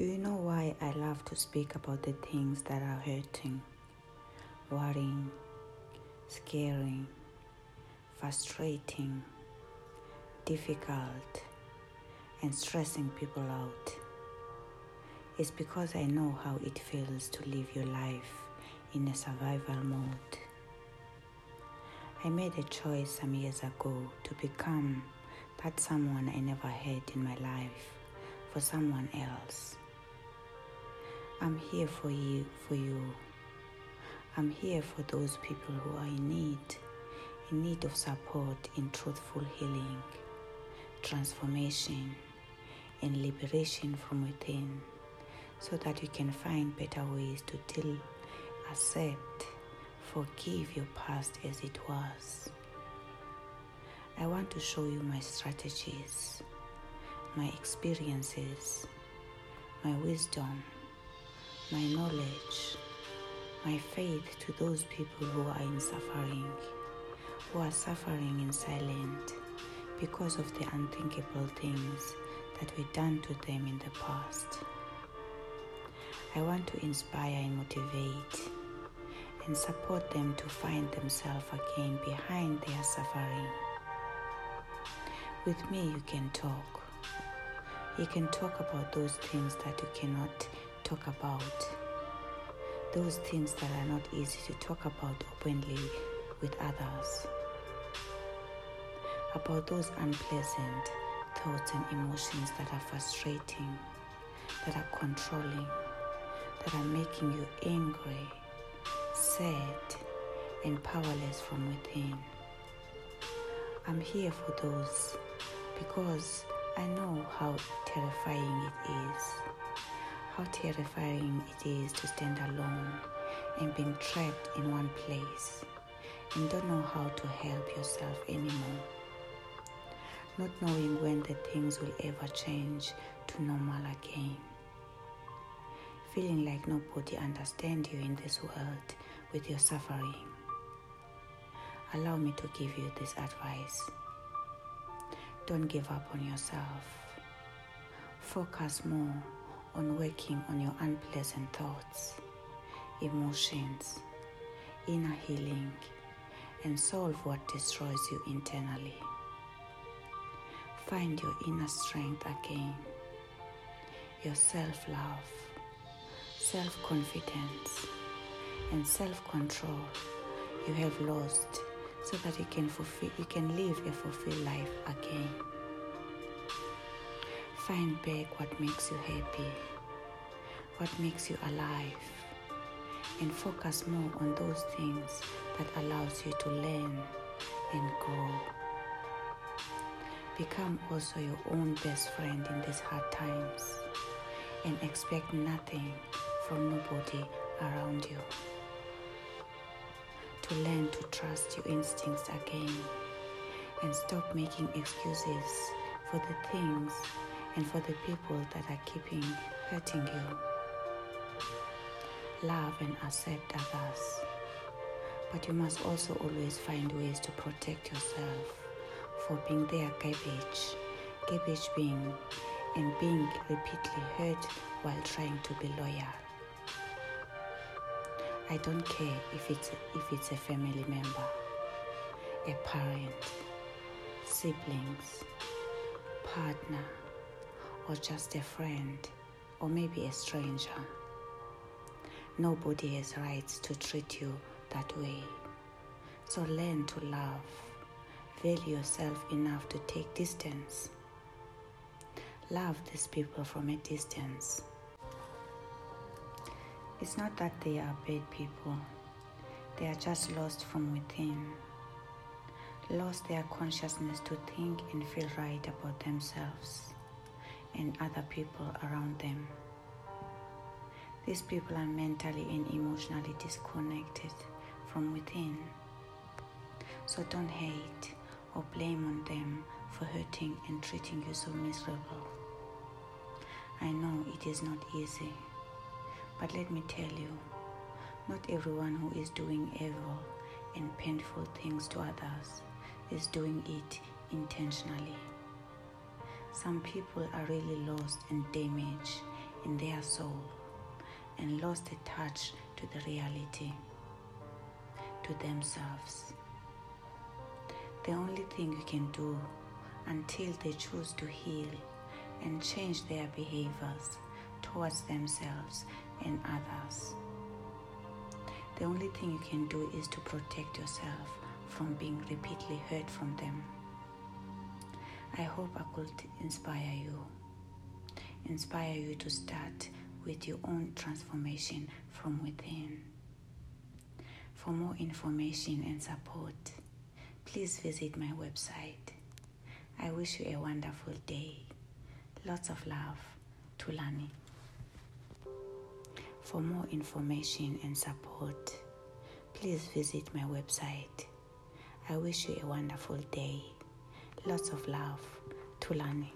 Do you know why I love to speak about the things that are hurting, worrying, scaring, frustrating, difficult, and stressing people out? It's because I know how it feels to live your life in a survival mode. I made a choice some years ago to become that someone I never had in my life for someone else. I'm here for you, for you. I'm here for those people who are in need, in need of support in truthful healing, transformation, and liberation from within, so that you can find better ways to deal, accept, forgive your past as it was. I want to show you my strategies, my experiences, my wisdom my knowledge, my faith to those people who are in suffering, who are suffering in silence because of the unthinkable things that were done to them in the past. I want to inspire and motivate and support them to find themselves again behind their suffering. With me, you can talk. You can talk about those things that you cannot talk about those things that are not easy to talk about openly with others, about those unpleasant thoughts and emotions that are frustrating, that are controlling, that are making you angry, sad, and powerless from within. I'm here for those because I know how terrifying it is how terrifying it is to stand alone and being trapped in one place and don't know how to help yourself anymore. Not knowing when the things will ever change to normal again. Feeling like nobody understands you in this world with your suffering. Allow me to give you this advice. Don't give up on yourself. Focus more on working on your unpleasant thoughts, emotions, inner healing, and solve what destroys you internally. Find your inner strength again, your self love, self confidence, and self control you have lost so that you can fulfill you can live a fulfilled life again. Find back what makes you happy, what makes you alive, and focus more on those things that allows you to learn and grow. Become also your own best friend in these hard times and expect nothing from nobody around you. To learn to trust your instincts again and stop making excuses for the things and for the people that are keeping hurting you. Love and accept others. But you must also always find ways to protect yourself for being their garbage. Garbage being and being repeatedly hurt while trying to be loyal. I don't care if it's if it's a family member, a parent, siblings, partner, or just a friend, or maybe a stranger. Nobody has rights to treat you that way. So learn to love. Value yourself enough to take distance. Love these people from a distance. It's not that they are bad people, they are just lost from within. Lost their consciousness to think and feel right about themselves and other people around them. These people are mentally and emotionally disconnected from within. So don't hate or blame on them for hurting and treating you so miserable. I know it is not easy, but let me tell you, not everyone who is doing evil and painful things to others is doing it intentionally. Some people are really lost and damaged in their soul and lost the touch to the reality, to themselves. The only thing you can do until they choose to heal and change their behaviors towards themselves and others. The only thing you can do is to protect yourself from being repeatedly hurt from them. I hope I could inspire you. Inspire you to start with your own transformation from within. For more information and support, please visit my website. I wish you a wonderful day. Lots of love, Tulani. For more information and support, please visit my website. I wish you a wonderful day. Lots of love, Tulani.